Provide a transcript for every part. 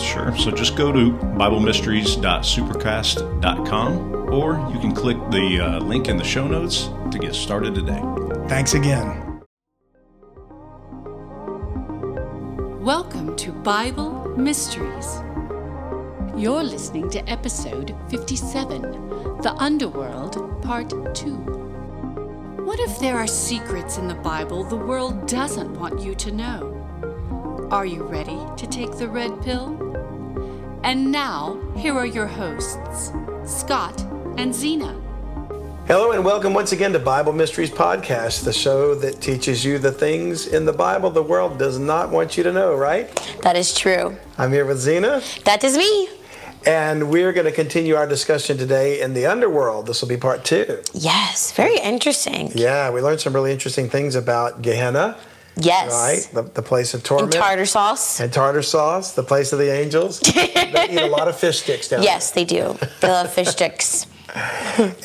Sure. So just go to BibleMysteries.supercast.com or you can click the uh, link in the show notes to get started today. Thanks again. Welcome to Bible Mysteries. You're listening to episode 57 The Underworld, Part 2. What if there are secrets in the Bible the world doesn't want you to know? Are you ready to take the red pill? And now, here are your hosts, Scott and Zena. Hello and welcome once again to Bible Mysteries Podcast, the show that teaches you the things in the Bible the world does not want you to know, right? That is true. I'm here with Zena. That is me. And we're going to continue our discussion today in the underworld. This will be part two. Yes, very interesting. Yeah, we learned some really interesting things about Gehenna. Yes. Right? The, the place of torment. And tartar sauce. And tartar sauce, the place of the angels. they eat a lot of fish sticks down yes, there. Yes, they do. They love fish sticks.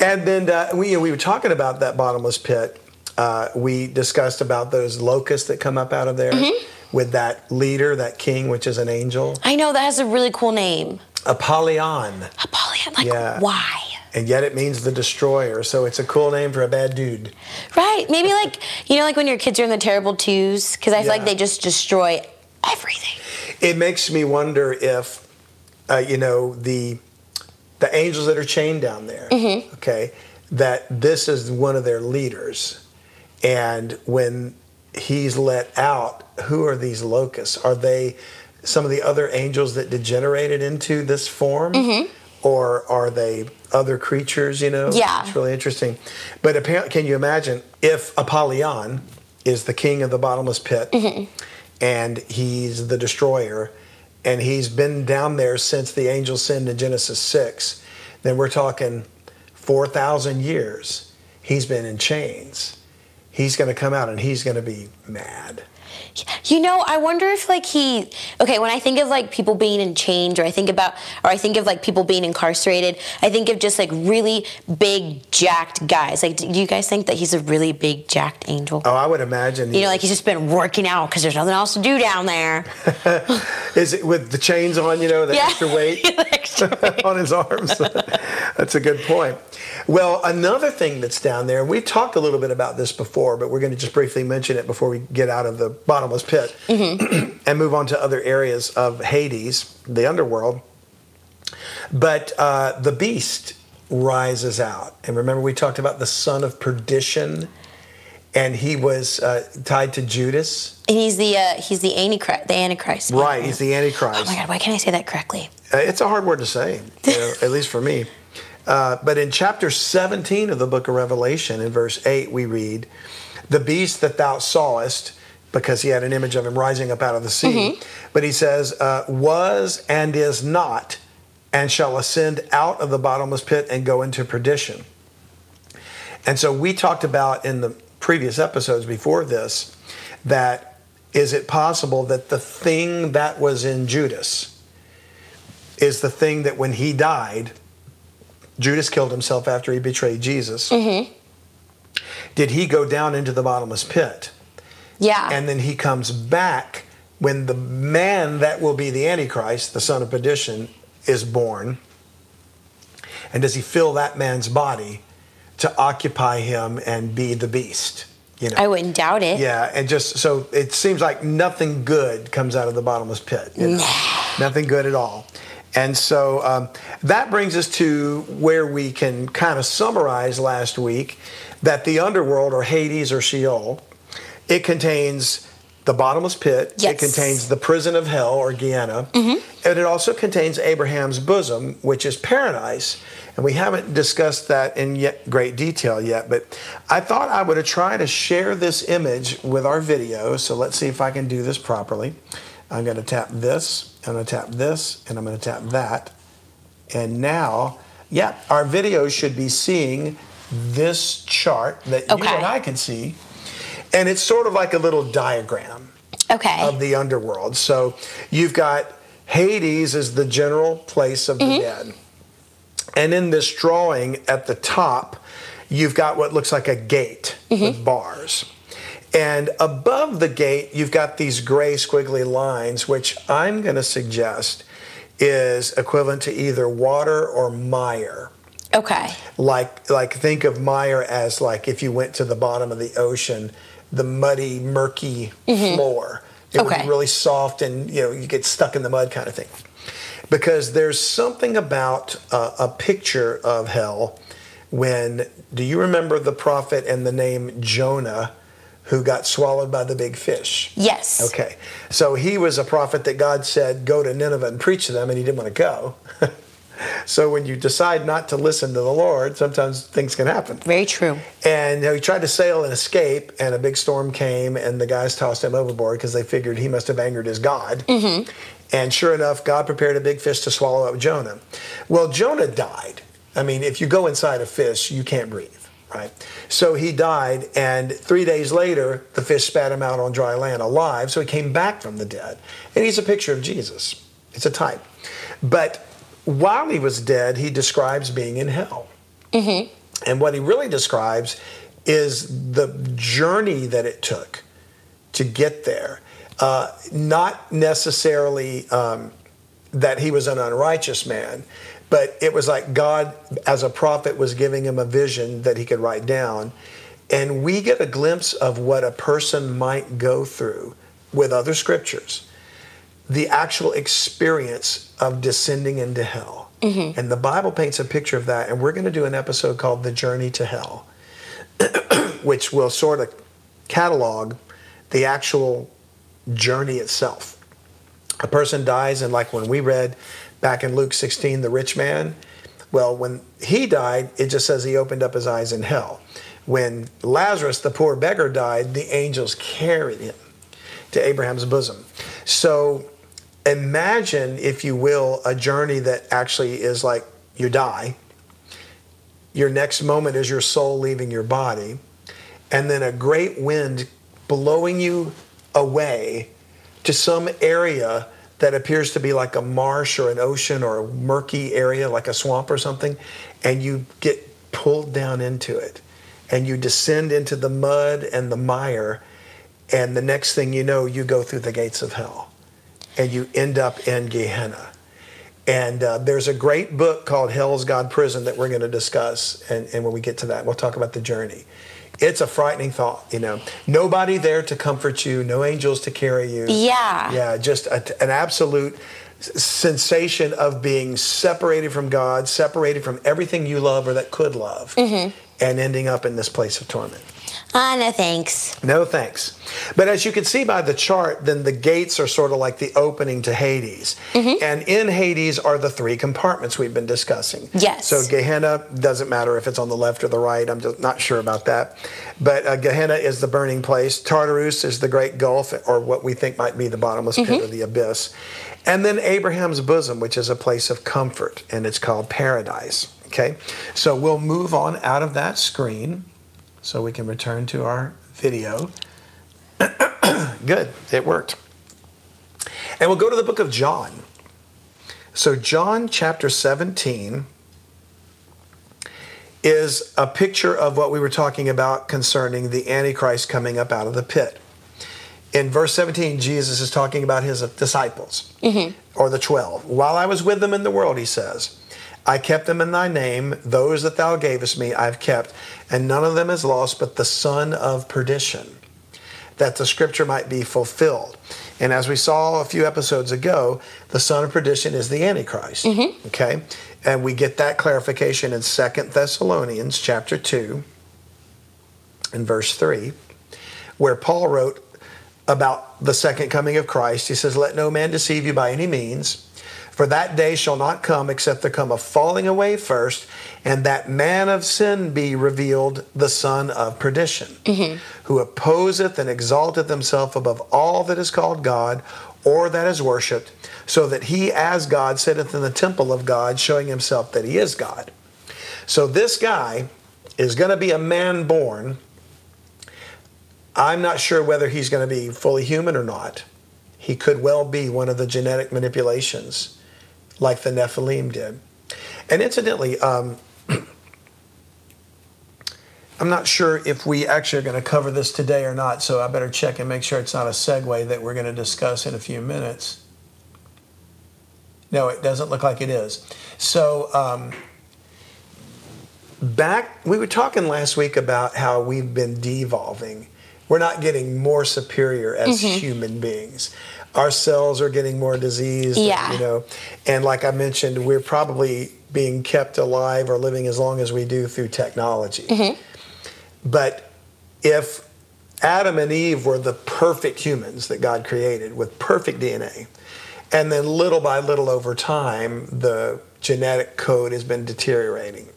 and then uh, we, you know, we were talking about that bottomless pit. Uh, we discussed about those locusts that come up out of there mm-hmm. with that leader, that king, which is an angel. I know that has a really cool name. Apollyon. Apollyon, like yeah. why? And yet it means the destroyer, so it's a cool name for a bad dude. Right? Maybe like you know, like when your kids are in the terrible twos, because I feel yeah. like they just destroy everything. It makes me wonder if, uh, you know, the the angels that are chained down there, mm-hmm. okay, that this is one of their leaders. And when he's let out, who are these locusts? Are they some of the other angels that degenerated into this form? Mm-hmm. Or are they other creatures, you know? Yeah. It's really interesting. But apparently, can you imagine if Apollyon is the king of the bottomless pit mm-hmm. and he's the destroyer? and he's been down there since the angel sinned in Genesis 6, then we're talking 4,000 years. He's been in chains. He's going to come out and he's going to be mad. You know, I wonder if like he okay, when I think of like people being in chains or I think about or I think of like people being incarcerated, I think of just like really big jacked guys. Like do you guys think that he's a really big jacked angel? Oh, I would imagine. You know, like he's just been working out cuz there's nothing else to do down there. Is it with the chains on, you know, the yeah. extra weight, the extra weight. on his arms? That's a good point. Well, another thing that's down there, we've talked a little bit about this before, but we're going to just briefly mention it before we get out of the bottomless pit mm-hmm. and move on to other areas of Hades, the underworld. But uh, the beast rises out. And remember, we talked about the son of perdition, and he was uh, tied to Judas. And he's the uh, he's the antichrist. The antichrist. Right, he's the antichrist. Oh my God, why can't I say that correctly? Uh, it's a hard word to say, you know, at least for me. Uh, but in chapter 17 of the book of Revelation, in verse 8, we read, The beast that thou sawest, because he had an image of him rising up out of the sea, mm-hmm. but he says, uh, was and is not, and shall ascend out of the bottomless pit and go into perdition. And so we talked about in the previous episodes before this that is it possible that the thing that was in Judas is the thing that when he died, Judas killed himself after he betrayed Jesus. Mm-hmm. Did he go down into the bottomless pit? Yeah. And then he comes back when the man that will be the Antichrist, the son of perdition, is born. And does he fill that man's body to occupy him and be the beast? You know? I wouldn't doubt it. Yeah, and just so it seems like nothing good comes out of the bottomless pit. You know? nothing good at all. And so um, that brings us to where we can kind of summarize last week that the underworld, or Hades or Sheol, it contains the bottomless pit. Yes. It contains the prison of hell, or Gehenna. Mm-hmm. And it also contains Abraham's bosom, which is paradise. And we haven't discussed that in yet great detail yet, but I thought I would try to share this image with our video. So let's see if I can do this properly. I'm going to tap this, I'm going to tap this, and I'm going to tap that. And now, yeah, our video should be seeing this chart that you and I can see. And it's sort of like a little diagram Okay. of the underworld. So you've got Hades is the general place of the mm-hmm. dead. And in this drawing at the top, you've got what looks like a gate mm-hmm. with bars. And above the gate, you've got these gray squiggly lines, which I'm going to suggest is equivalent to either water or mire okay. like like think of mire as like if you went to the bottom of the ocean the muddy murky floor it would be really soft and you know you get stuck in the mud kind of thing because there's something about uh, a picture of hell when do you remember the prophet and the name jonah who got swallowed by the big fish Yes. Okay. So he was a prophet that God said, go to Nineveh and preach to them, and he didn't want to go. so when you decide not to listen to the Lord, sometimes things can happen. Very true. And you know, he tried to sail and escape, and a big storm came, and the guys tossed him overboard because they figured he must have angered his God. Mm-hmm. And sure enough, God prepared a big fish to swallow up Jonah. Well, Jonah died. I mean, if you go inside a fish, you can't breathe, right? So he died, and three days later, the fish spat him out on dry land alive. So he came back from the dead. And he's a picture of Jesus, it's a type. But while he was dead, he describes being in hell. And what he really describes is the journey that it took to get there. Uh, not necessarily um, that he was an unrighteous man, but it was like God, as a prophet, was giving him a vision that he could write down. And we get a glimpse of what a person might go through with other scriptures the actual experience of descending into hell. Mm-hmm. And the Bible paints a picture of that. And we're going to do an episode called The Journey to Hell, which will sort of catalog the actual journey itself. A person dies, and like when we read back in Luke 16, the rich man, well, when he died, it just says he opened up his eyes in hell. When Lazarus, the poor beggar, died, the angels carried him to Abraham's bosom. So imagine, if you will, a journey that actually is like you die. Your next moment is your soul leaving your body, and then a great wind blowing you away to some area that appears to be like a marsh or an ocean or a murky area, like a swamp or something, and you get pulled down into it. And you descend into the mud and the mire, and the next thing you know, you go through the gates of hell and you end up in Gehenna. And uh, there's a great book called Hell's God Prison that we're going to discuss. And, and when we get to that, we'll talk about the journey. It's a frightening thought, you know. Nobody there to comfort you, no angels to carry you. Yeah. Yeah, just a, an absolute sensation of being separated from God, separated from everything you love or that could love, and ending up in this place of torment. Ah, no thanks. No thanks. But as you can see by the chart, then the gates are sort of like the opening to Hades. And in Hades are the three compartments we've been discussing. Yes. So Gehenna doesn't matter if it's on the left or the right. I'm just not sure about that. But uh, Gehenna is the burning place. Tartarus is the great gulf, or what we think might be the bottomless pit or the abyss. And then Abraham's bosom, which is a place of comfort, and it's called paradise. Okay. So we'll move on out of that screen so we can return to our video. Good, it worked. And we'll go to the book of John. So, John chapter 17 is a picture of what we were talking about concerning the Antichrist coming up out of the pit. In verse 17, Jesus is talking about his disciples, mm-hmm. or the 12. While I was with them in the world, he says, I kept them in thy name, those that thou gavest me I've kept, and none of them is lost but the son of perdition, that the scripture might be fulfilled. And as we saw a few episodes ago, the son of perdition is the Antichrist. Mm-hmm. Okay? And we get that clarification in Second Thessalonians chapter 2 and verse 3, where Paul wrote about the second coming of Christ. He says, Let no man deceive you by any means. For that day shall not come except there come a falling away first, and that man of sin be revealed, the son of perdition, mm-hmm. who opposeth and exalteth himself above all that is called God or that is worshipped, so that he as God sitteth in the temple of God, showing himself that he is God. So this guy is going to be a man born. I'm not sure whether he's going to be fully human or not. He could well be one of the genetic manipulations like the Nephilim did. And incidentally, um, I'm not sure if we actually are going to cover this today or not, so I better check and make sure it's not a segue that we're going to discuss in a few minutes. No, it doesn't look like it is. So, um, back, we were talking last week about how we've been devolving. We're not getting more superior as human beings. Our cells are getting more diseased. Yeah. You know, and like I mentioned, we're probably being kept alive or living as long as we do through technology. But if Adam and Eve were the perfect humans that God created with perfect DNA, and then little by little over time, the genetic code has been deteriorating,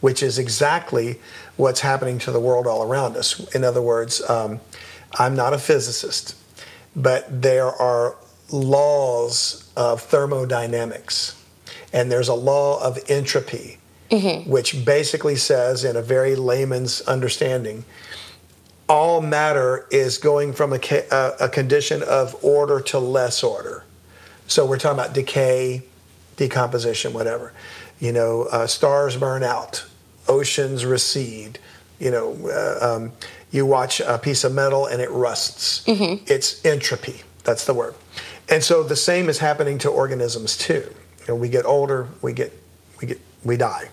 which is exactly what's happening to the world all around us. In other words, um, I'm not a physicist, but there are laws of thermodynamics, and there's a law of entropy, which basically says, in a very layman's understanding, all matter is going from a, a, a condition of order to less order. So we're talking about decay, decomposition, whatever. You know, uh, stars burn out, oceans recede. You know, uh, um, you watch a piece of metal and it rusts. Mm-hmm. It's entropy. That's the word. And so the same is happening to organisms too. You know, we get older, we get, we get, we die.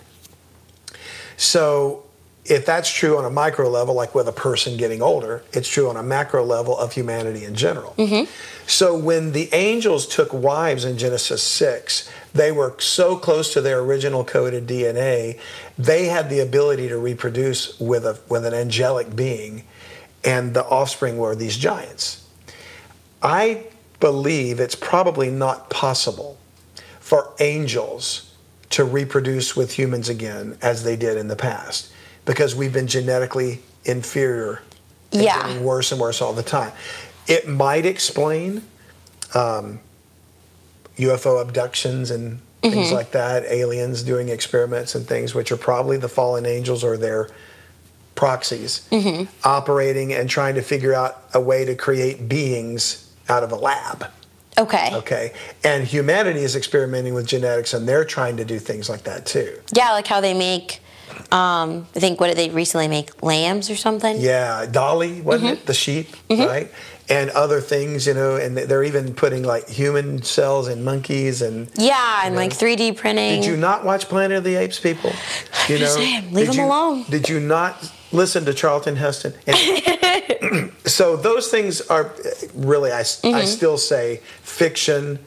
So if that's true on a micro level, like with a person getting older, it's true on a macro level of humanity in general. Mm-hmm. So when the angels took wives in Genesis 6, they were so close to their original coded DNA, they had the ability to reproduce with a with an angelic being, and the offspring were these giants. I believe it's probably not possible for angels to reproduce with humans again as they did in the past because we've been genetically inferior Yeah. worse and worse all the time. It might explain um, UFO abductions and things like that, aliens doing experiments and things, which are probably the fallen angels or their proxies operating and trying to figure out a way to create beings out of a lab. Okay. Okay. And humanity is experimenting with genetics and they're trying to do things like that too. Yeah, like how they make. Um, I think what did they recently make? Lambs or something? Yeah. Dolly, wasn't Mm-hmm. it? The sheep, right? And other things, you know, and they're even putting like human cells in monkeys and Yeah, and like 3D printing. Did you not watch Planet of the Apes, people? You just saying, leave Did 'em you- alone. Did you not listen to Charlton Heston? And- so those things are really, I, I Mm-hmm. still say, fiction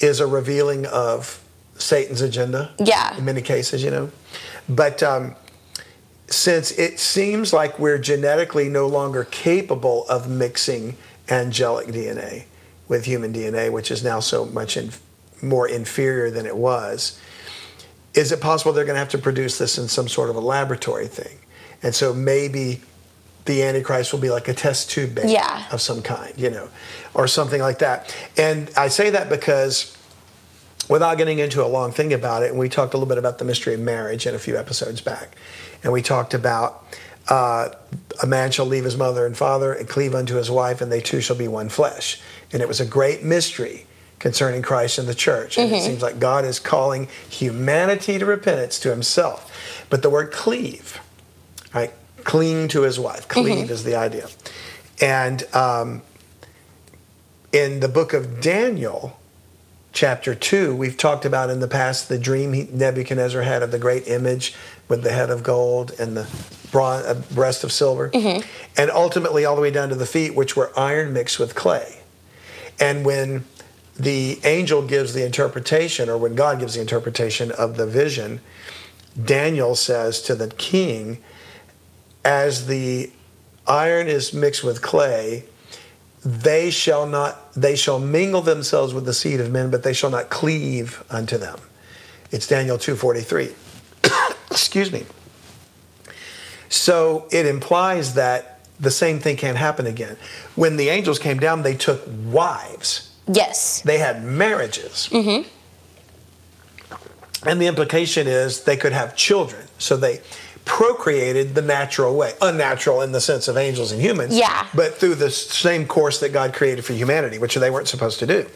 is a revealing of Satan's agenda. Yeah. In many cases, you know, but. Um, since it seems like we're genetically no longer capable of mixing angelic DNA with human DNA, which is now so much in, more inferior than it was, is it possible they're going to have to produce this in some sort of a laboratory thing? And so maybe the Antichrist will be like a test tube baby Yeah. of some kind, you know, or something like that. And I say that because without getting into a long thing about it, and we talked a little bit about the mystery of marriage in a few episodes back, and we talked about uh, a man shall leave his mother and father and cleave unto his wife, and they two shall be one flesh. And it was a great mystery concerning Christ and the church. And it seems like God is calling humanity to repentance to himself. But the word cleave, right? Cling to his wife. Cleave is the idea. And um, in the book of Daniel, chapter 2, we've talked about in the past the dream Nebuchadnezzar had of the great image with the head of gold and the bronze, uh, breast of silver, and ultimately all the way down to the feet, which were iron mixed with clay. And when the angel gives the interpretation, or when God gives the interpretation of the vision, Daniel says to the king, as the iron is mixed with clay, they shall not they shall mingle themselves with the seed of men but they shall not cleave unto them. It's daniel 243 excuse me so it implies that the same thing can't happen again when the angels came down they took wives Yes. They had marriages. Mm-hmm. And the implication is they could have children. So they procreated the natural way. Unnatural in the sense of angels and humans. Yeah. But through the same course that God created for humanity, which they weren't supposed to do.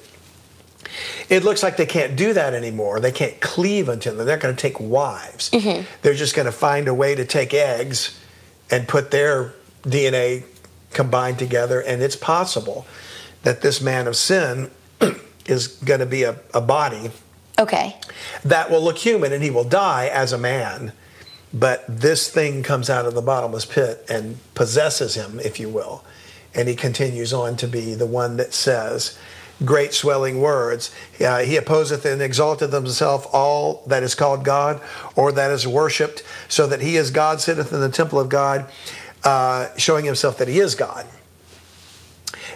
It looks like they can't do that anymore. They can't cleave until. They're going to take wives. Mm-hmm. They're just going to find a way to take eggs and put their DNA combined together. And it's possible that this man of sin is going to be a, a body Okay. that will look human and he will die as a man. But this thing comes out of the bottomless pit and possesses him, if you will. And he continues on to be the one that says, Great swelling words. Uh, he opposeth and exalteth himself all that is called God or that is worshipped, so that he is God, sitteth in the temple of God, uh, showing himself that he is God.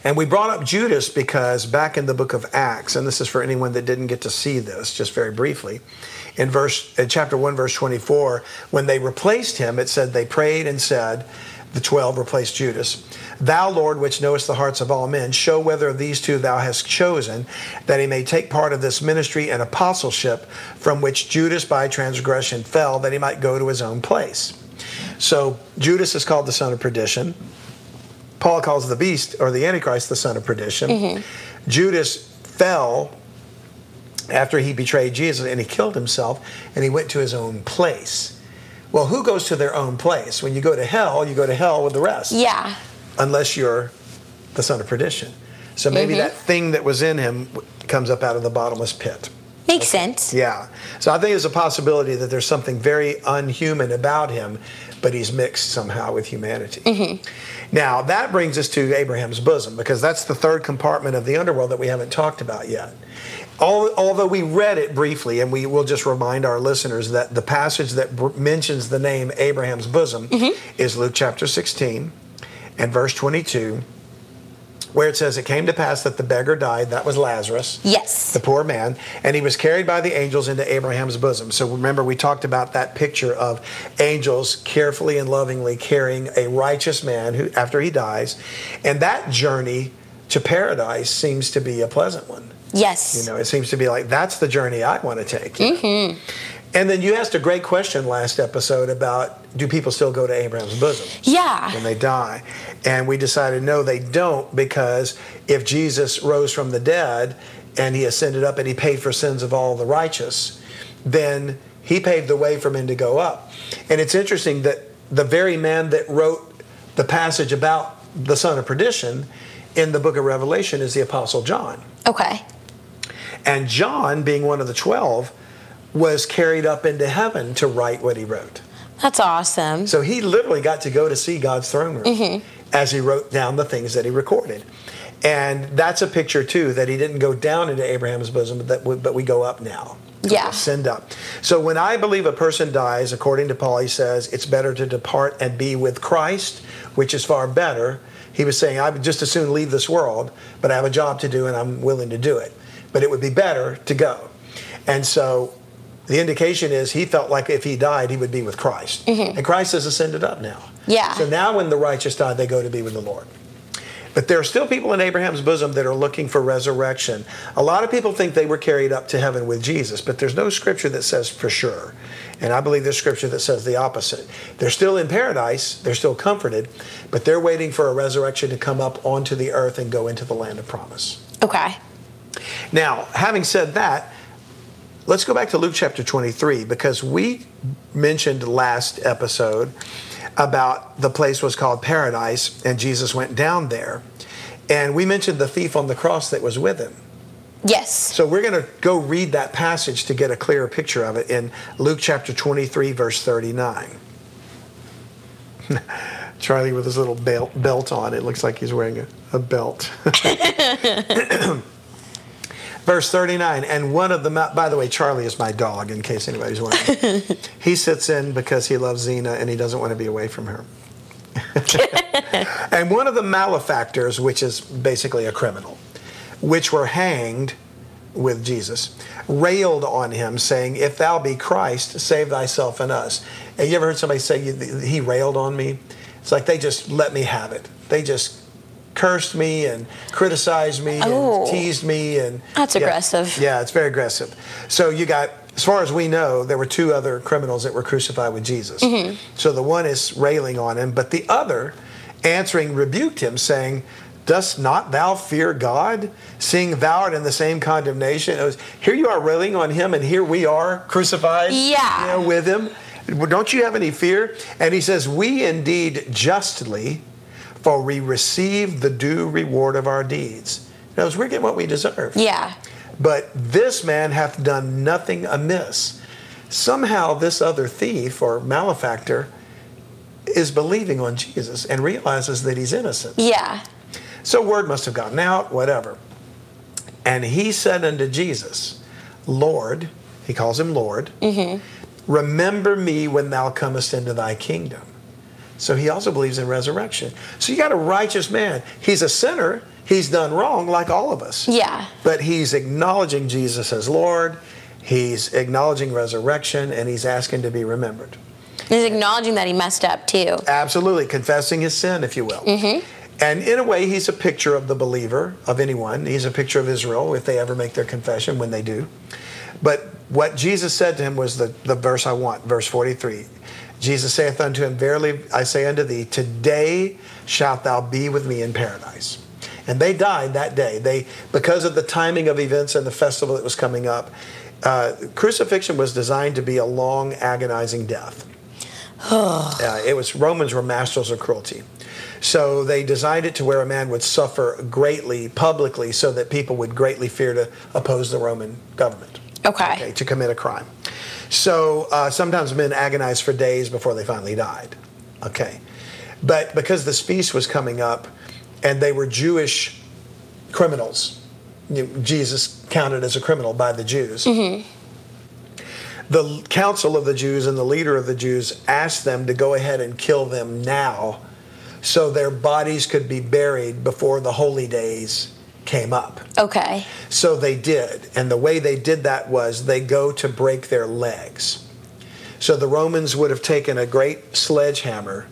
And we brought up Judas because back in the book of Acts, and this is for anyone that didn't get to see this, just very briefly, in verse in chapter 1 verse 24, when they replaced him, it said they prayed and said, the 12 replaced Judas. Thou, Lord, which knowest the hearts of all men, show whether of these two thou hast chosen, that he may take part of this ministry and apostleship from which Judas by transgression fell, that he might go to his own place. So Judas is called the son of perdition. Paul calls the beast or the Antichrist the son of perdition. Mm-hmm. Judas fell after he betrayed Jesus and he killed himself and he went to his own place. Well, who goes to their own place? When you go to hell, you go to hell with the rest, Yeah. unless you're the son of perdition. So maybe that mm-hmm. thing that was in him comes up out of the bottomless pit. Makes sense. Yeah. So I think there's a possibility that there's something very unhuman about him, but he's mixed somehow with humanity. Mm-hmm. Now, that brings us to Abraham's bosom, because that's the third compartment of the underworld that we haven't talked about yet. Al- Although we read it briefly, and we will just remind our listeners that the passage that br- mentions the name Abraham's bosom mm-hmm. is Luke chapter 16 and verse 22, where it says, It came to pass that the beggar died, that was Lazarus Yes. the poor man, and he was carried by the angels into Abraham's bosom. So remember, we talked about that picture of angels carefully and lovingly carrying a righteous man who, after he dies, and that journey to paradise seems to be a pleasant one. Yes. You know, it seems to be like that's the journey I want to take. know. Mm-hmm. And then you asked a great question last episode about do people still go to Abraham's bosom? yeah. when they die. And we decided no, they don't, because if Jesus rose from the dead and he ascended up and he paid for sins of all the righteous, then he paved the way for men to go up. And it's interesting that the very man that wrote the passage about the son of perdition in the book of Revelation is the Apostle John. Okay. And John, being one of the 12, was carried up into heaven to write what he wrote. That's awesome. So he literally got to go to see God's throne room mm-hmm. as he wrote down the things that he recorded. And that's a picture too that he didn't go down into Abraham's bosom, but that we, but we go up now. Yeah. Send up. So when I believe a person dies, according to Paul, he says it's better to depart and be with Christ, which is far better. He was saying, I would just as soon leave this world, but I have a job to do and I'm willing to do it. But it would be better to go. And so the indication is he felt like if he died, he would be with Christ. Mm-hmm. And Christ has ascended up now. Yeah. So now when the righteous die, they go to be with the Lord. But there are still people in Abraham's bosom that are looking for resurrection. A lot of people think they were carried up to heaven with Jesus, but there's no scripture that says for sure. And I believe there's scripture that says the opposite. They're still in paradise, they're still comforted, but they're waiting for a resurrection to come up onto the earth and go into the land of promise. Okay. Now, having said that, let's go back to Luke chapter 23 because we mentioned last episode about the place was called paradise and Jesus went down there. And we mentioned the thief on the cross that was with him. Yes. So we're going to go read that passage to get a clearer picture of it in Luke chapter 23, verse 39. Charlie with his little belt, belt on. It looks like he's wearing a, a belt. Verse 39, and one of the, by the way, Charlie is my dog, in case anybody's wondering. he sits in because he loves Zena and he doesn't want to be away from her. and one of the malefactors, which is basically a criminal, which were hanged with Jesus, railed on him, saying, If thou be Christ, save thyself and us. And you ever heard somebody say, He railed on me? It's like they just let me have it. They just cursed me and criticized me Oh. and teased me and That's yeah. aggressive. Yeah, it's very aggressive. So you got, as far as we know, there were two other criminals that were crucified with Jesus. Mm-hmm. So the one is railing on him, but the other, answering, rebuked him, saying, Dost not thou fear God, seeing thou art in the same condemnation? It was, here you are railing on him, and here we are crucified Yeah. you know, with him. Don't you have any fear? And he says, We indeed justly, for we receive the due reward of our deeds. In other words, we're getting what we deserve. Yeah. But this man hath done nothing amiss. Somehow, this other thief or malefactor is believing on Jesus and realizes that he's innocent. Yeah. So, word must have gotten out, whatever. And he said unto Jesus, Lord, he calls him Lord, mm-hmm. remember me when thou comest into thy kingdom. So, he also believes in resurrection. So, you got a righteous man. He's a sinner, he's done wrong like all of us. Yeah. But he's acknowledging Jesus as Lord, he's acknowledging resurrection, and he's asking to be remembered. He's acknowledging that he messed up too. Absolutely, confessing his sin, if you will. Mhm. And in a way, he's a picture of the believer, of anyone. He's a picture of Israel if they ever make their confession, when they do. But what Jesus said to him was the, the verse I want, verse 43. Jesus saith unto him, Verily I say unto thee, today shalt thou be with me in paradise. And they died that day. They, because of the timing of events and the festival that was coming up, uh, crucifixion was designed to be a long, agonizing death. Uh, it was Romans were masters of cruelty. So they designed it to where a man would suffer greatly publicly so that people would greatly fear to oppose the Roman government. Okay. okay to commit a crime. So uh, sometimes men agonized for days before they finally died. Okay. But because this feast was coming up and they were Jewish criminals, you know, Jesus counted as a criminal by the Jews the council of the Jews and the leader of the Jews asked them to go ahead and kill them now so their bodies could be buried before the holy days came up. Okay. So they did. And the way they did that was they go to break their legs. So the Romans would have taken a great sledgehammer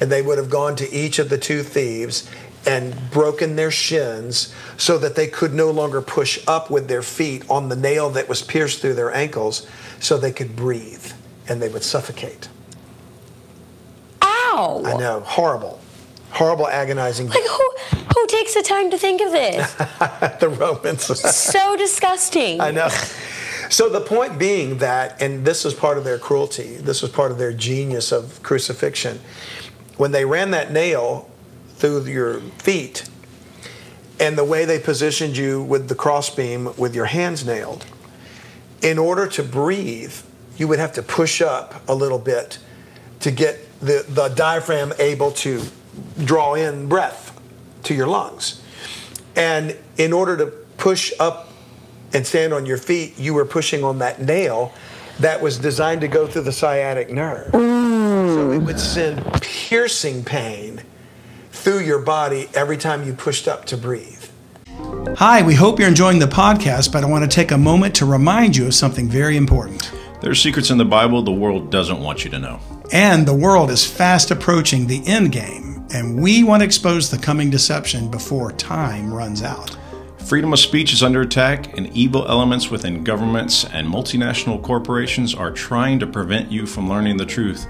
and they would have gone to each of the two thieves and broken their shins so that they could no longer push up with their feet on the nail that was pierced through their ankles so they could breathe and they would suffocate. Ow. I know, horrible. Horrible, agonizing. Like who who takes the time to think of this? the Romans. so disgusting. I know. So the point being that, and this was part of their cruelty, this was part of their genius of crucifixion. When they ran that nail through your feet, and the way they positioned you with the crossbeam with your hands nailed, in order to breathe, you would have to push up a little bit to get the, the diaphragm able to draw in breath to your lungs. And in order to push up and stand on your feet, you were pushing on that nail that was designed to go through the sciatic nerve. Mm. So it would send piercing pain through your body every time you pushed up to breathe. Hi, we hope you're enjoying the podcast, but I want to take a moment to remind you of something very important. There are secrets in the Bible the world doesn't want you to know. And the world is fast approaching the end game, and we want to expose the coming deception before time runs out. Freedom of speech is under attack, and evil elements within governments and multinational corporations are trying to prevent you from learning the truth.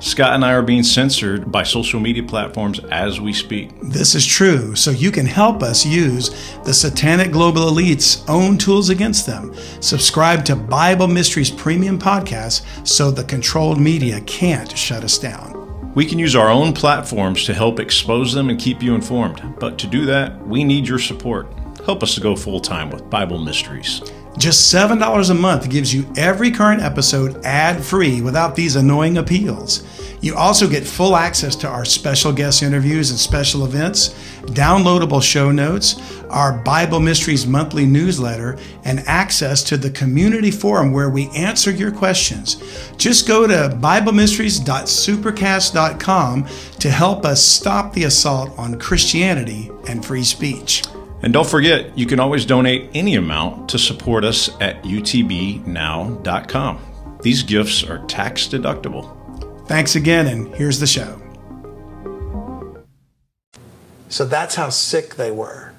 Scott and I are being censored by social media platforms as we speak. This is true, so you can help us use the satanic global elite's own tools against them. Subscribe to Bible Mysteries Premium Podcast so the controlled media can't shut us down. We can use our own platforms to help expose them and keep you informed, but to do that, we need your support. Help us to go full time with Bible Mysteries. Just $7 a month gives you every current episode ad free without these annoying appeals. You also get full access to our special guest interviews and special events, downloadable show notes, our Bible Mysteries monthly newsletter, and access to the community forum where we answer your questions. Just go to BibleMysteries.supercast.com to help us stop the assault on Christianity and free speech. And don't forget, you can always donate any amount to support us at utbnow.com. These gifts are tax deductible. Thanks again, and here's the show. So that's how sick they were.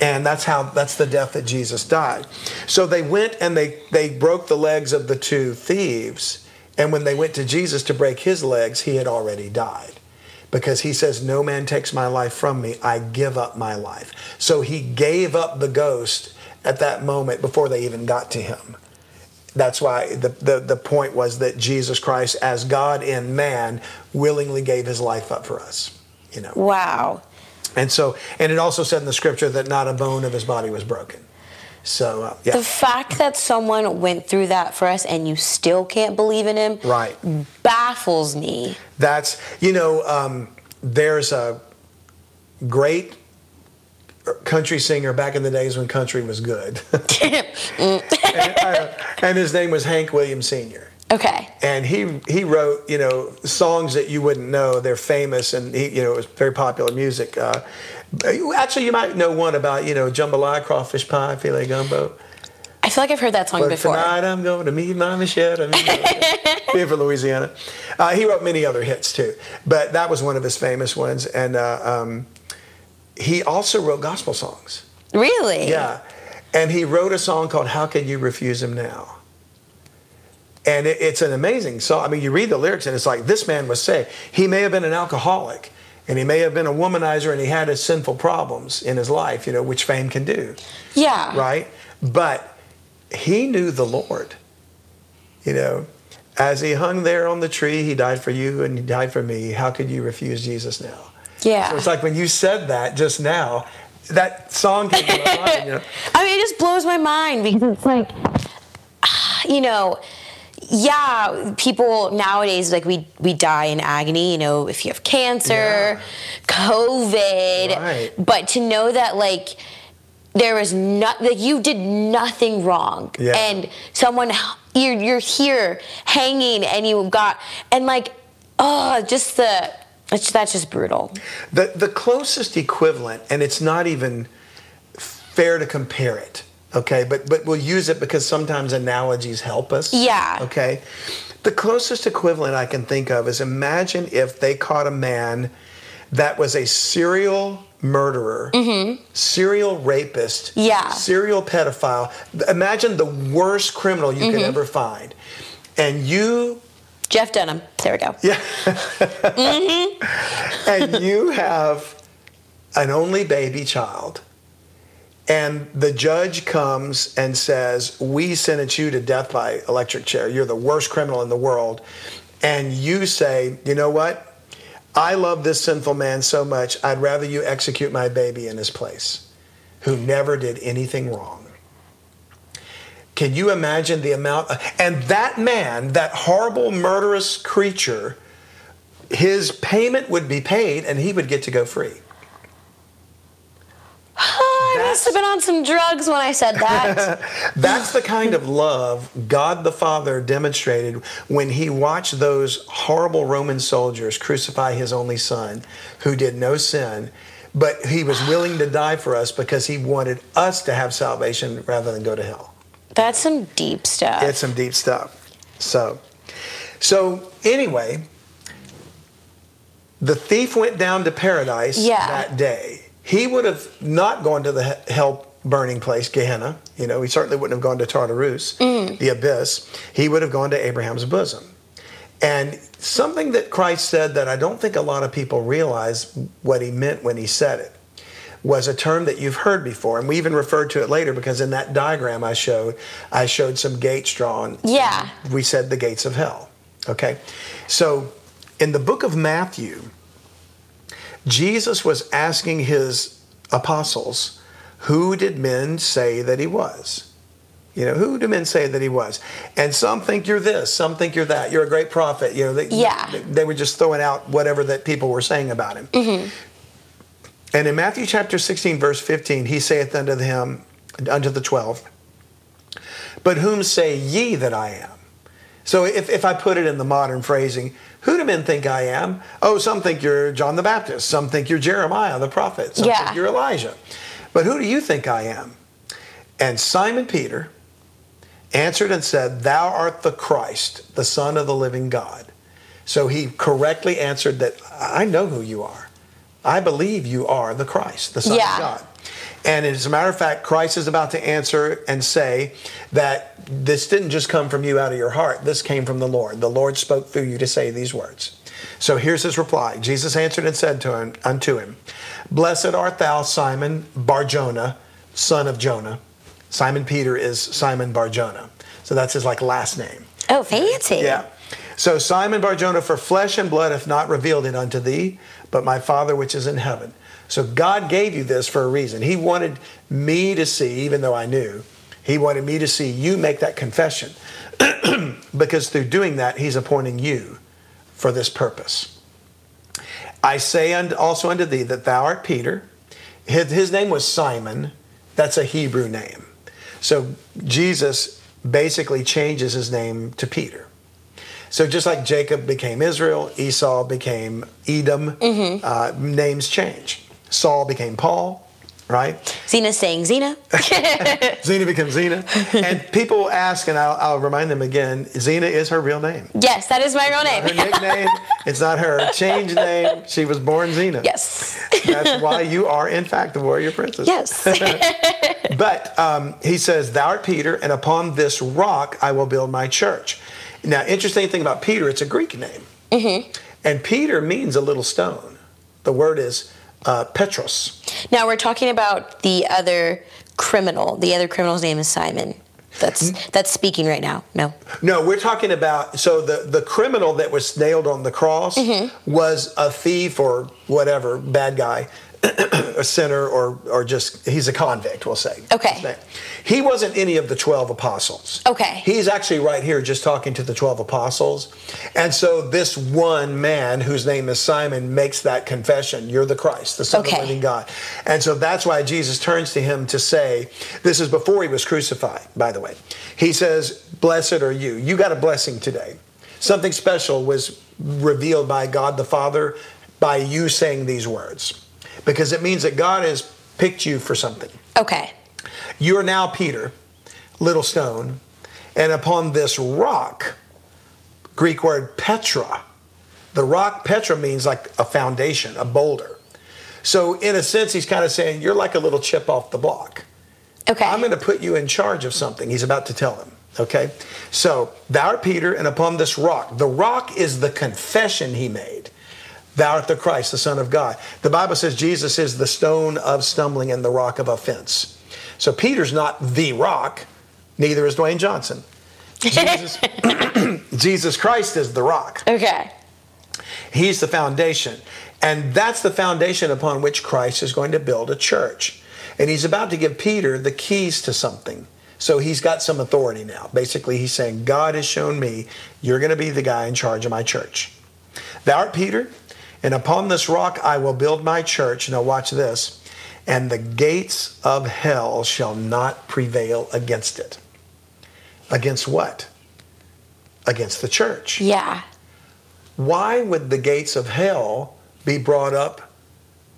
And that's how that's the death that Jesus died. So they went and they they broke the legs of the two thieves. And when they went to Jesus to break his legs, he had already died. Because he says, No man takes my life from me, I give up my life. So he gave up the ghost at that moment before they even got to him. That's why the, the, the point was that Jesus Christ, as God in man, willingly gave his life up for us. You know. Wow. And so, and it also said in the scripture that not a bone of his body was broken. So, uh, yeah. The fact that someone went through that for us and you still can't believe in him Right. baffles me. That's, you know, um, there's a great country singer back in the days when country was good. and, uh, and his name was Hank Williams Sr. Okay. and he he wrote you know songs that you wouldn't know they're famous and he you know it was very popular music uh, actually you might know one about you know jambalaya crawfish pie filet gumbo I feel like I've heard that song but before. tonight I'm going to meet my Michelle being from Louisiana uh, he wrote many other hits too but that was one of his famous ones and uh, um, he also wrote gospel songs Really? yeah. And he wrote a song called How Can You Refuse Him Now? And it, it's an amazing song. I mean, you read the lyrics and it's like this man was saved. He may have been an alcoholic and he may have been a womanizer and he had his sinful problems in his life, you know, which fame can do, Yeah. right? But he knew the Lord, you know. As he hung there on the tree, he died for you and he died for me. How could you refuse Jesus now? Yeah. So it's like when you said that just now, that song came to my mind. You know? I mean, it just blows my mind because it's like, you know, yeah, people nowadays like we we die in agony. You know, if you have cancer, Yeah. COVID, Right. but to know that like there was not like you did nothing wrong, Yeah. and someone you're you're here hanging and you got and like oh just the it's, that's just brutal. The the closest equivalent, and it's not even fair to compare it. Okay, but but we'll use it because sometimes analogies help us. Yeah. Okay. The closest equivalent I can think of is imagine if they caught a man that was a serial murderer, serial rapist, Mm-hmm. Yeah. serial pedophile. Imagine the worst criminal you Mm-hmm. could ever find. And you Jeff Dunham. There we go. yeah. and you have an only baby child. And the judge comes and says, We sentence you to death by electric chair. You're the worst criminal in the world. And you say, You know what? I love this sinful man so much, I'd rather you execute my baby in his place, who never did anything wrong. Can you imagine the amount? and that man, that horrible, murderous creature, his payment would be paid and he would get to go free. I must have been on some drugs when I said that. That's the kind of love God the Father demonstrated when he watched those horrible Roman soldiers crucify his only son who did no sin, but he was willing to die for us because he wanted us to have salvation rather than go to hell. That's some deep stuff. It's some deep stuff. So, so anyway, the thief went down to paradise Yeah. that day. He would have not gone to the he- hell burning place, Gehenna. You know, he certainly wouldn't have gone to Tartarus, mm. the abyss. He would have gone to Abraham's bosom. And something that Christ said that I don't think a lot of people realize what he meant when he said it was a term that you've heard before, and we even referred to it later because in that diagram I showed, I showed some gates drawn. Yeah. We said the gates of hell. Okay? So in the book of Matthew, Jesus was asking his apostles, who did men say that he was? You know, who do men say that he was? And some think you're this, some think you're that. You're a great prophet. You know, they, Yeah. they were just throwing out whatever that people were saying about him. Mm-hmm. And in Matthew chapter 16, verse 15, he saith unto them, unto the twelve, But whom say ye that I am? So if, if I put it in the modern phrasing, who do men think I am? Oh, some think you're John the Baptist. Some think you're Jeremiah the prophet. Some Yeah. think you're Elijah. But who do you think I am? And Simon Peter answered and said, Thou art the Christ, the Son of the living God. So he correctly answered that I know who you are. I believe you are the Christ, the Son Yeah. of God. And as a matter of fact, Christ is about to answer and say that this didn't just come from you out of your heart, this came from the Lord. The Lord spoke through you to say these words. So here's his reply Jesus answered and said to him, unto him, Blessed art thou, Simon Barjona, son of Jonah. Simon Peter is Simon Barjona. So that's his like last name. Oh, fancy. Yeah. So Simon Barjona, for flesh and blood hath not revealed it unto thee, but my Father which is in heaven. So God gave you this for a reason. He wanted me to see, even though I knew, He wanted me to see you make that confession. because through doing that, He's appointing you for this purpose. I say also unto thee that thou art Peter. His name was Simon. That's a Hebrew name. So Jesus basically changes his name to Peter. So just like Jacob became Israel, Esau became Edom, uh, names change. Saul became Paul, right? Zena's saying Zena. Zena becomes Zena. and people ask, and I'll, I'll remind them again, Zena is her real name. yes, that is my real name. Her nickname, it's not her change name. She was born Zena. yes. That's why you are, in fact, the warrior princess. Yes. But um, he says, Thou art Peter, and upon this rock I will build my church. Now, interesting thing about Peter, it's a Greek name. Mm-hmm. And Peter means a little stone. The word is uh, Petros. now we're talking about the other criminal. The other criminal's name is Simon. That's that's speaking right now. No. No, we're talking about so the, the criminal that was nailed on the cross Mm-hmm. was a thief or whatever, bad guy, a sinner, or or just he's a convict, we'll say. Okay. He wasn't any of the twelve apostles. Okay. He's actually right here just talking to the twelve apostles. And so this one man whose name is Simon makes that confession, You're the Christ, the Son of the living God. And so that's why Jesus turns to him to say, This is before he was crucified, by the way. He says, Blessed are you. You got a blessing today. Something special was revealed by God the Father by you saying these words. Because it means that God has picked you for something. Okay. You are now Peter, little stone, and upon this rock, Greek word Petra, the rock Petra means like a foundation, a boulder. So, in a sense, he's kind of saying, You're like a little chip off the block. Okay. I'm going to put you in charge of something. He's about to tell him. Okay? So, thou art Peter, and upon this rock, the rock is the confession he made. Thou art the Christ, the Son of God. The Bible says Jesus is the stone of stumbling and the rock of offense. So, Peter's not the rock, neither is Dwayne Johnson. Jesus, Jesus Christ is the rock. okay. He's the foundation. And that's the foundation upon which Christ is going to build a church. And he's about to give Peter the keys to something. So he's got some authority now. Basically, he's saying, God has shown me you're going to be the guy in charge of my church. Thou art Peter, and upon this rock I will build my church. Now, watch this. And the gates of hell shall not prevail against it. Against what? Against the church. Yeah. Why would the gates of hell be brought up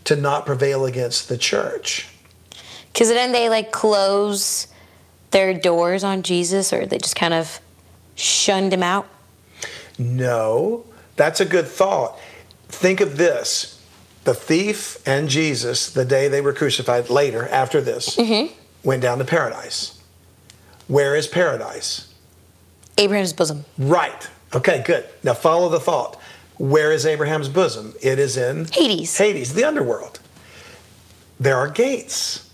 to not prevail against the church? Because then they like close their doors on Jesus, or they just kind of shunned him out. No, that's a good thought. Think of this the thief and Jesus, the day they were crucified, later, after this, mm-hmm. went down to paradise. Where is paradise? Abraham's bosom. Right. Okay, good. Now follow the thought. Where is Abraham's bosom? It is in Hades. Hades, the underworld. There are gates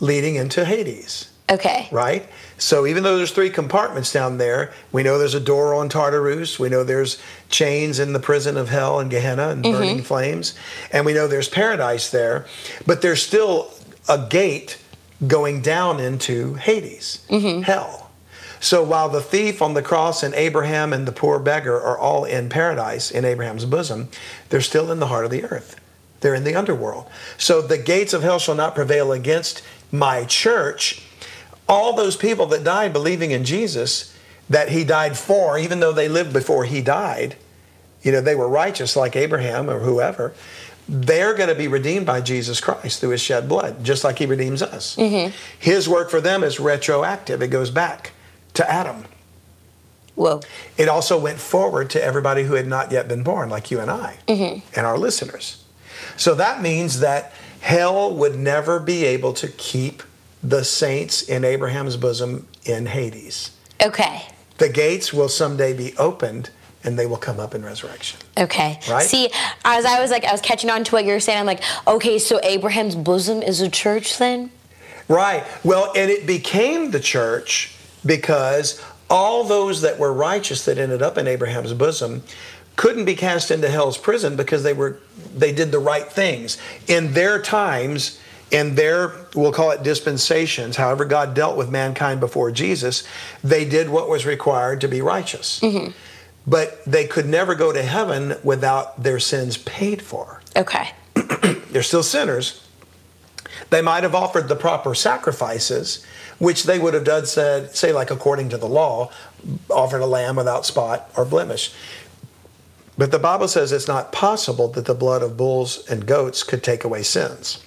leading into Hades. Okay. right? So even though there's three compartments down there, we know there's a door on Tartarus. We know there's chains in the prison of hell and Gehenna and mm-hmm. burning flames, and we know there's paradise there, but there's still a gate going down into Hades, mm-hmm. hell. So while the thief on the cross and Abraham and the poor beggar are all in paradise in Abraham's bosom, they're still in the heart of the earth. They're in the underworld. So the gates of hell shall not prevail against my church all those people that died believing in Jesus that he died for, even though they lived before he died, you know, they were righteous like Abraham or whoever, they're going to be redeemed by Jesus Christ through his shed blood, just like he redeems us. Mm-hmm. His work for them is retroactive, it goes back to Adam. Whoa. It also went forward to everybody who had not yet been born, like you and I mm-hmm. and our listeners. So that means that hell would never be able to keep the saints in Abraham's bosom in Hades. Okay. The gates will someday be opened and they will come up in resurrection. Okay. Right? See, as I was like, I was catching on to what you were saying. I'm like, okay, so Abraham's bosom is a church then? Right. Well, and it became the church because all those that were righteous that ended up in Abraham's bosom couldn't be cast into hell's prison because they were they did the right things in their times in their we'll call it dispensations however god dealt with mankind before jesus they did what was required to be righteous mm-hmm. but they could never go to heaven without their sins paid for Okay. they're still sinners. They might have offered the proper sacrifices, which they would have done, said, say, like according to the law, offered a lamb without spot or blemish. But the Bible says it's not possible that the blood of bulls and goats could take away sins.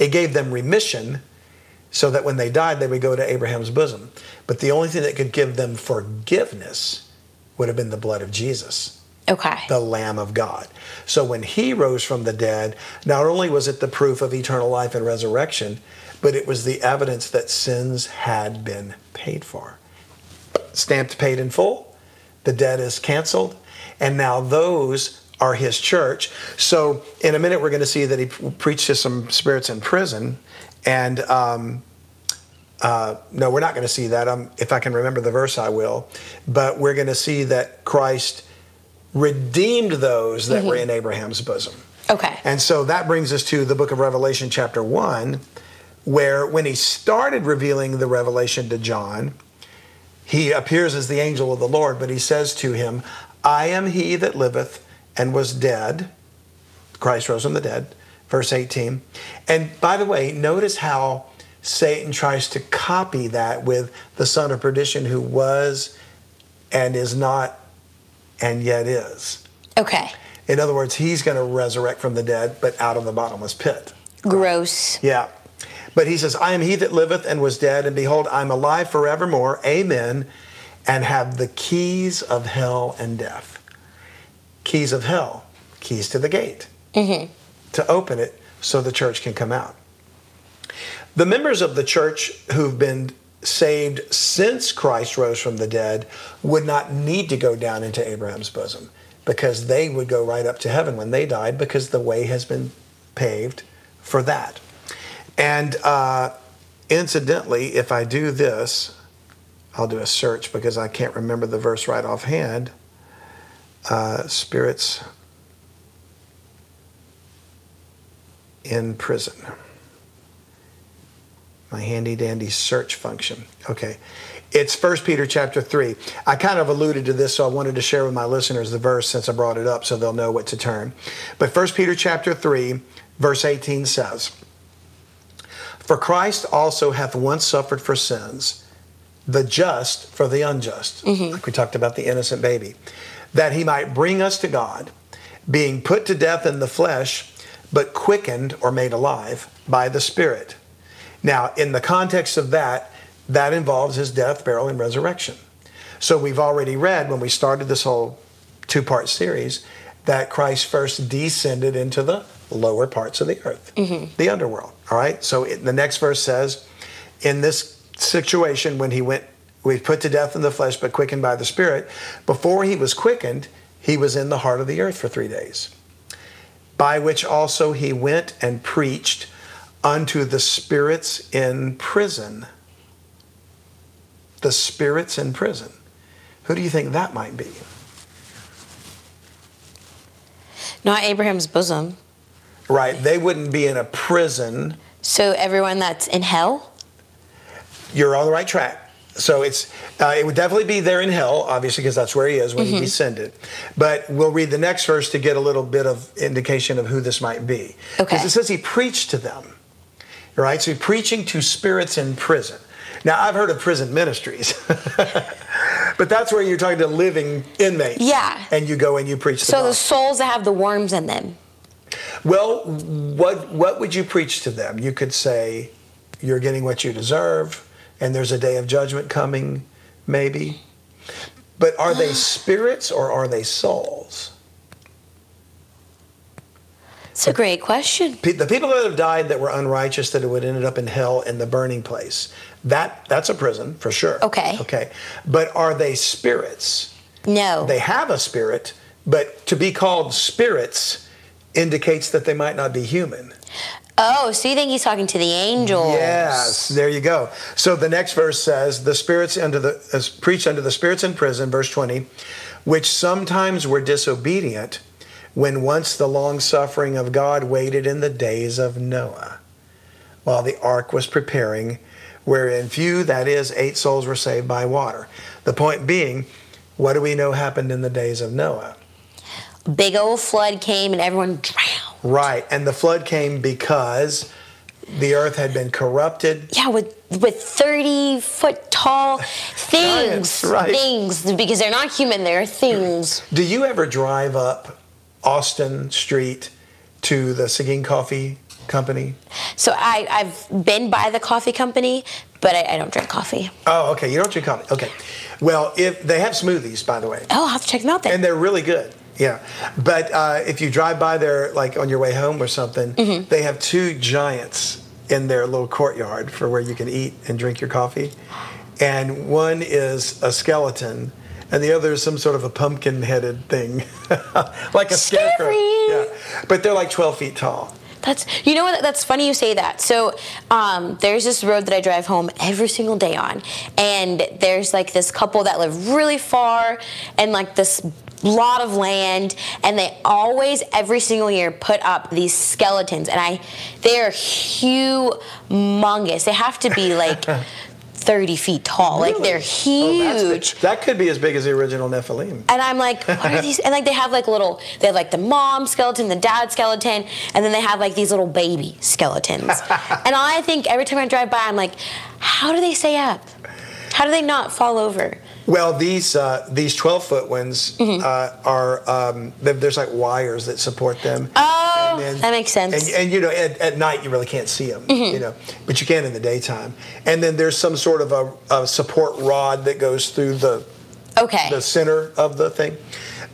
It gave them remission so that when they died, they would go to Abraham's bosom. But the only thing that could give them forgiveness would have been the blood of Jesus Okay. the Lamb of God. So when he rose from the dead, not only was it the proof of eternal life and resurrection, but it was the evidence that sins had been paid for. Stamped paid in full, the debt is canceled, and now those are his church. So in a minute, we're going to see that he preached to some spirits in prison, and um, uh, no, we're not going to see that. Um, if I can remember the verse, I will. But we're going to see that Christ redeemed those that were in Abraham's bosom. Okay. And so that brings us to the book of Revelation, chapter 1, where when he started revealing the revelation to John, he appears as the angel of the Lord, but he says to him, I am he that liveth and was dead. Christ rose from the dead, verse 18. And by the way, notice how Satan tries to copy that with the son of perdition who was and is not and yet is. Okay. In other words, he's going to resurrect from the dead, but out of the bottomless pit. Gross. Yeah. But he says, I am he that liveth and was dead, and behold, I'm alive forevermore. Amen. And have the keys of hell and death. Keys of hell, keys to the gate to open it so the church can come out. The members of the church who've been saved since Christ rose from the dead would not need to go down into Abraham's bosom because they would go right up to heaven when they died because the way has been paved for that. And uh, incidentally, if I do this, I'll do a search because I can't remember the verse right offhand. Uh, spirits in prison. My handy dandy search function. Okay. It's 1 Peter chapter 3. I kind of alluded to this, so I wanted to share with my listeners the verse since I brought it up so they'll know what to turn. But 1 Peter chapter 3, verse 18 says, For Christ also hath once suffered for sins, the just for the unjust, like we talked about the innocent baby, that he might bring us to God, being put to death in the flesh, but quickened or made alive by the Spirit. Now, in the context of that, that involves his death, burial, and resurrection. So we've already read when we started this whole two part series that Christ first descended into the lower parts of the earth, mm-hmm. the underworld. All right. So it, the next verse says, in this situation, when he went, we put to death in the flesh, but quickened by the Spirit, before he was quickened, he was in the heart of the earth for three days, by which also he went and preached unto the spirits in prison. The spirits in prison. Who do you think that might be? Not Abraham's bosom. Right, they wouldn't be in a prison. So everyone that's in hell? You're on the right track. So it's uh, it would definitely be there in hell, obviously, because that's where he is when he descended. But we'll read the next verse to get a little bit of indication of who this might be. Okay. Because it says he preached to them. Right? So he's preaching to spirits in prison. Now I've heard of prison ministries. but that's where you're talking to living inmates. Yeah. And you go and you preach the So the souls that have the worms in them. Well, what what would you preach to them? You could say, "You're getting what you deserve, and there's a day of judgment coming, maybe." But are they spirits or are they souls? It's a great question. The people that have died that were unrighteous that would ended up in hell in the burning place. That that's a prison for sure. Okay. Okay. But are they spirits? No. They have a spirit, but to be called spirits indicates that they might not be human. Oh, so you think he's talking to the angels? Yes, there you go. So the next verse says, "The spirits under the uh, as preached unto the spirits in prison," verse twenty, which sometimes were disobedient, when once the long suffering of God waited in the days of Noah, while the ark was preparing, wherein few, that is, eight souls were saved by water. The point being, what do we know happened in the days of Noah? Big old flood came and everyone drowned. Right, and the flood came because the earth had been corrupted Yeah, with with thirty foot tall things, Giants, right. things because they're not human. They're things. Do you ever drive up Austin Street to the Seguin Coffee Company? So I I've been by the coffee company, but I, I don't drink coffee. Oh, okay. You don't drink coffee. Okay. Well, if they have smoothies, by the way, Oh, I'll have to check them out then. and they're really good. Yeah. But uh, if you drive by there, like on your way home or something, Mm-hmm. they have two giants in their little courtyard for where you can eat and drink your coffee. And one is a skeleton, and the other is some sort of a pumpkin headed thing, like a scarecrow. Yeah. But they're like 12 feet tall. That's you know what that's funny you say that. So um, there's this road that I drive home every single day on, and there's like this couple that live really far and like this lot of land, and they always every single year put up these skeletons, and I they are humongous. They have to be like. 30 feet tall. Like they're Oh, huge. that could be as big as the original Nephilim. And I'm like, what are these? And like they have like little, they have like the mom skeleton, the dad skeleton, and then they have like these little baby skeletons. and I think every time I drive by, I'm like, how do they stay up? How do they not fall over? Well, these uh, these 12 foot ones Mm-hmm. uh, are um, there's like wires that support them. Oh, then- that makes sense. And, and you know, at, at night you really can't see them, Mm-hmm. you know, but you can in the daytime. And then there's some sort of a, a support rod that goes through the okay. the center of the thing.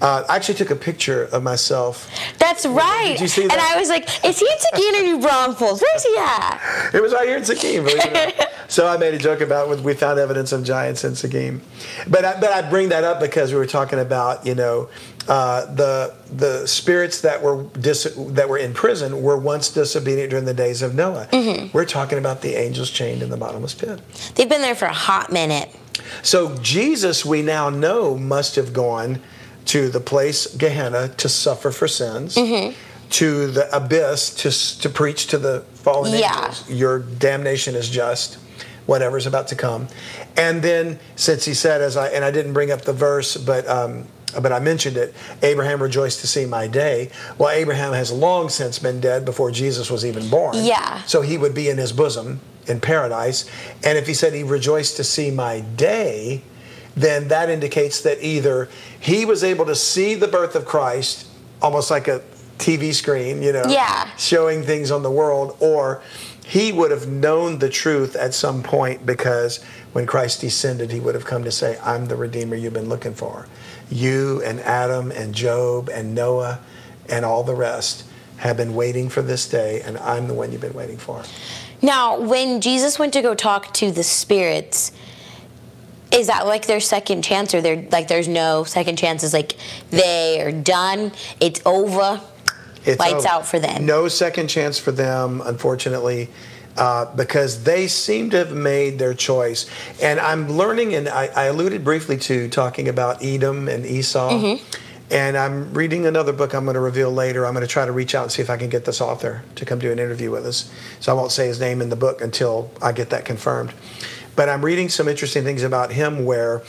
Uh, I actually took a picture of myself. That's right. Did you see that? And? I was like, is he in Seguin or New Braunfels? Where's he at? It was right here in it. So I made a joke about when we found evidence of giants in Seguin. But I, but I bring that up because we were talking about you know uh, the the spirits that were dis, that were in prison were once disobedient during the days of Noah. We're talking about the angels chained in the bottomless pit. They've been there for a hot minute. So Jesus, we now know, must have gone to the place Gehenna to suffer for sins, to the abyss to to preach to the fallen Yeah. angels. Your damnation is just. Whatever's about to come, and then since he said, as I and I didn't bring up the verse, but um, but I mentioned it. Abraham rejoiced to see my day. Well, Abraham has long since been dead before Jesus was even born. Yeah. So he would be in his bosom in paradise. And if he said he rejoiced to see my day, then that indicates that either he was able to see the birth of Christ, almost like a TV screen, you know, Yeah. showing things on the world, or he would have known the truth at some point because when Christ descended, he would have come to say, I'm the Redeemer you've been looking for. You and Adam and Job and Noah and all the rest have been waiting for this day, and I'm the one you've been waiting for. Now, when Jesus went to go talk to the spirits, is that like their second chance, or they're like there's no second chances? Like they are done, it's over. It's Lights over. out for them. No second chance for them, unfortunately, uh, because they seem to have made their choice. And I'm learning, and I, I alluded briefly to talking about Edom and Esau. Mm-hmm. And I'm reading another book I'm going to reveal later. I'm going to try to reach out and see if I can get this author to come do an interview with us. So I won't say his name in the book until I get that confirmed. But I'm reading some interesting things about him where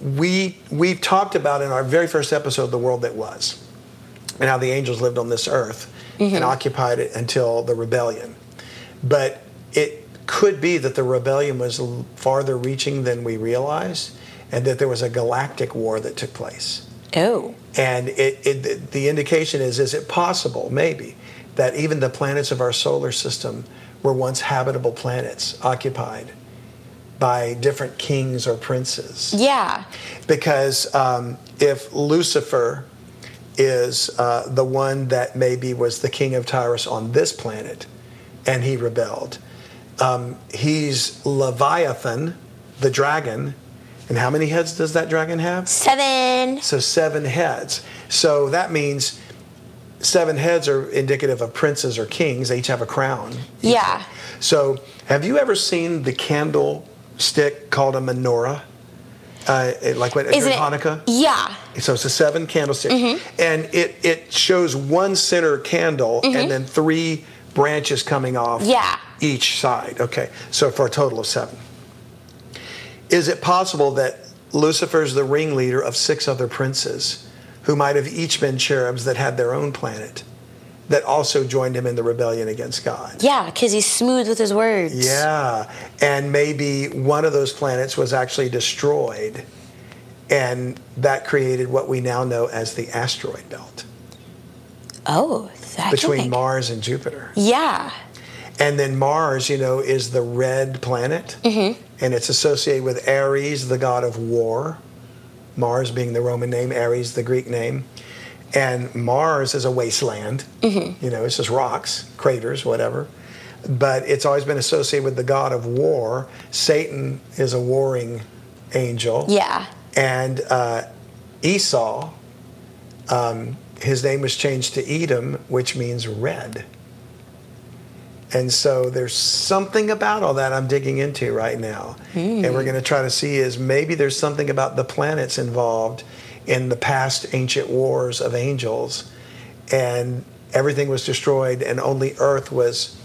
we we've talked about in our very first episode the world that was and how the angels lived on this earth and mm-hmm. occupied it until the rebellion. But it could be that the rebellion was farther reaching than we realized, and that there was a galactic war that took place. Oh, And it, it, the indication is is it possible, maybe, that even the planets of our solar system were once habitable planets occupied by different kings or princes? yeah. because um, if Lucifer is uh, the one that maybe was the king of Tyrus on this planet, and he rebelled. Um, he's Leviathan, the dragon. And how many heads does that dragon have? Seven. So seven heads. So that means seven heads are indicative of princes or kings. They each have a crown. Yeah. So have you ever seen the candlestick called a menorah? Uh, it- like what Isn't during it? Hanukkah? Yeah. So it's a seven candlestick, Mm-hmm. and it it shows one center candle and then three branches coming off Mm-hmm. Yeah. each side. Okay, so for a total of seven. Is it possible that Lucifer is the ringleader of six other princes who might have each been cherubs that had their own planet that also joined him in the rebellion against God? Yeah, because he's smooth with his words. Yeah, and maybe one of those planets was actually destroyed, and that created what we now know as the asteroid belt Oh, that between Mars and Jupiter. Yeah. And then Mars, you know, is the red planet, mm-hmm. and it's associated with Ares, the god of war. Mars being the Roman name, Ares the Greek name. And Mars is a wasteland. You know, it's just rocks, craters, whatever. But it's always been associated with the god of war. Satan is a warring angel. Yeah. And uh, Esau, um, his name was changed to Edom, which means red. And so there's something about all that I'm digging into right now. And we're going to try to see is maybe there's something about the planets involved in the past ancient wars of angels. And everything was destroyed, and only Earth was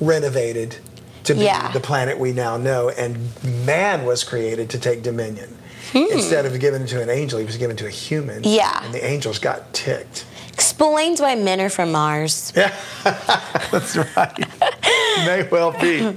renovated to be Yeah. the planet we now know. And man was created to take dominion. Hmm. Instead of given to an angel, he was given to a human. Yeah. And the angels got ticked. Explains why men are from Mars. Yeah, That's right. May well be.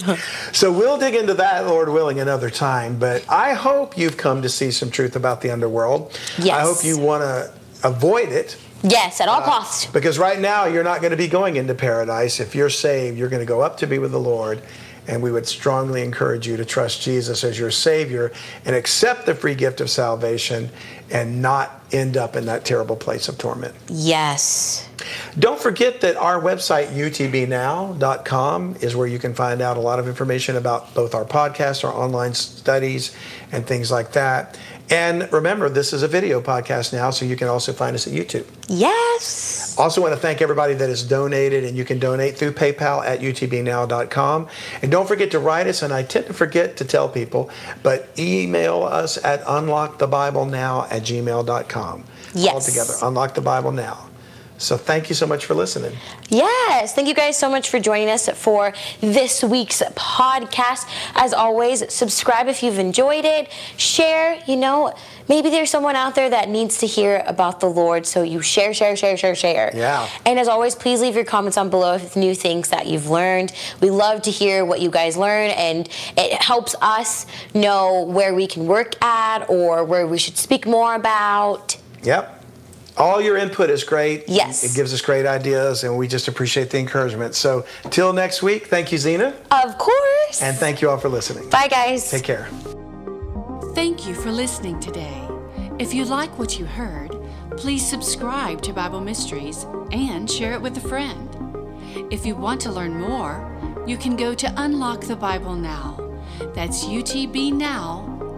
So we'll dig into that, Lord willing, another time. But I hope you've come to see some truth about the underworld. Yes. I hope you want to avoid it Yes, at Uh, all costs. because right now you're not going to be going into paradise. If you're saved, you're going to go up to be with the Lord. And we would strongly encourage you to trust Jesus as your Savior and accept the free gift of salvation and not end up in that terrible place of torment. Yes. Don't forget that our website, utbnow.com, is where you can find out a lot of information about both our podcast, our online studies, and things like that. And remember, this is a video podcast now, so you can also find us at YouTube. Yes. Also, want to thank everybody that has donated, and you can donate through PayPal at utbnow.com. And don't forget to write us, and I tend to forget to tell people, but email us at unlockthebiblenow at gmail.com. Yes. All together, Unlock the Bible Now. So thank you so much for listening. Yes. Thank you guys so much for joining us for this week's podcast. As always, subscribe if you've enjoyed it. Share, you know, maybe there's someone out there that needs to hear about the Lord. So you share, share, share, share, share. Yeah. And as always, please leave your comments on below with new things that you've learned. We love to hear what you guys learn, and it helps us know where we can work at or where we should speak more about. Yep. All your input is great. Yes. It gives us great ideas, and we just appreciate the encouragement. So, till next week, thank you, Zena, Of course. and thank you all for listening. Bye, guys. Take care. Thank you for listening today. If you like what you heard, please subscribe to Bible Mysteries and share it with a friend. If you want to learn more, you can go to Unlock the Bible Now. That's utbnow.com.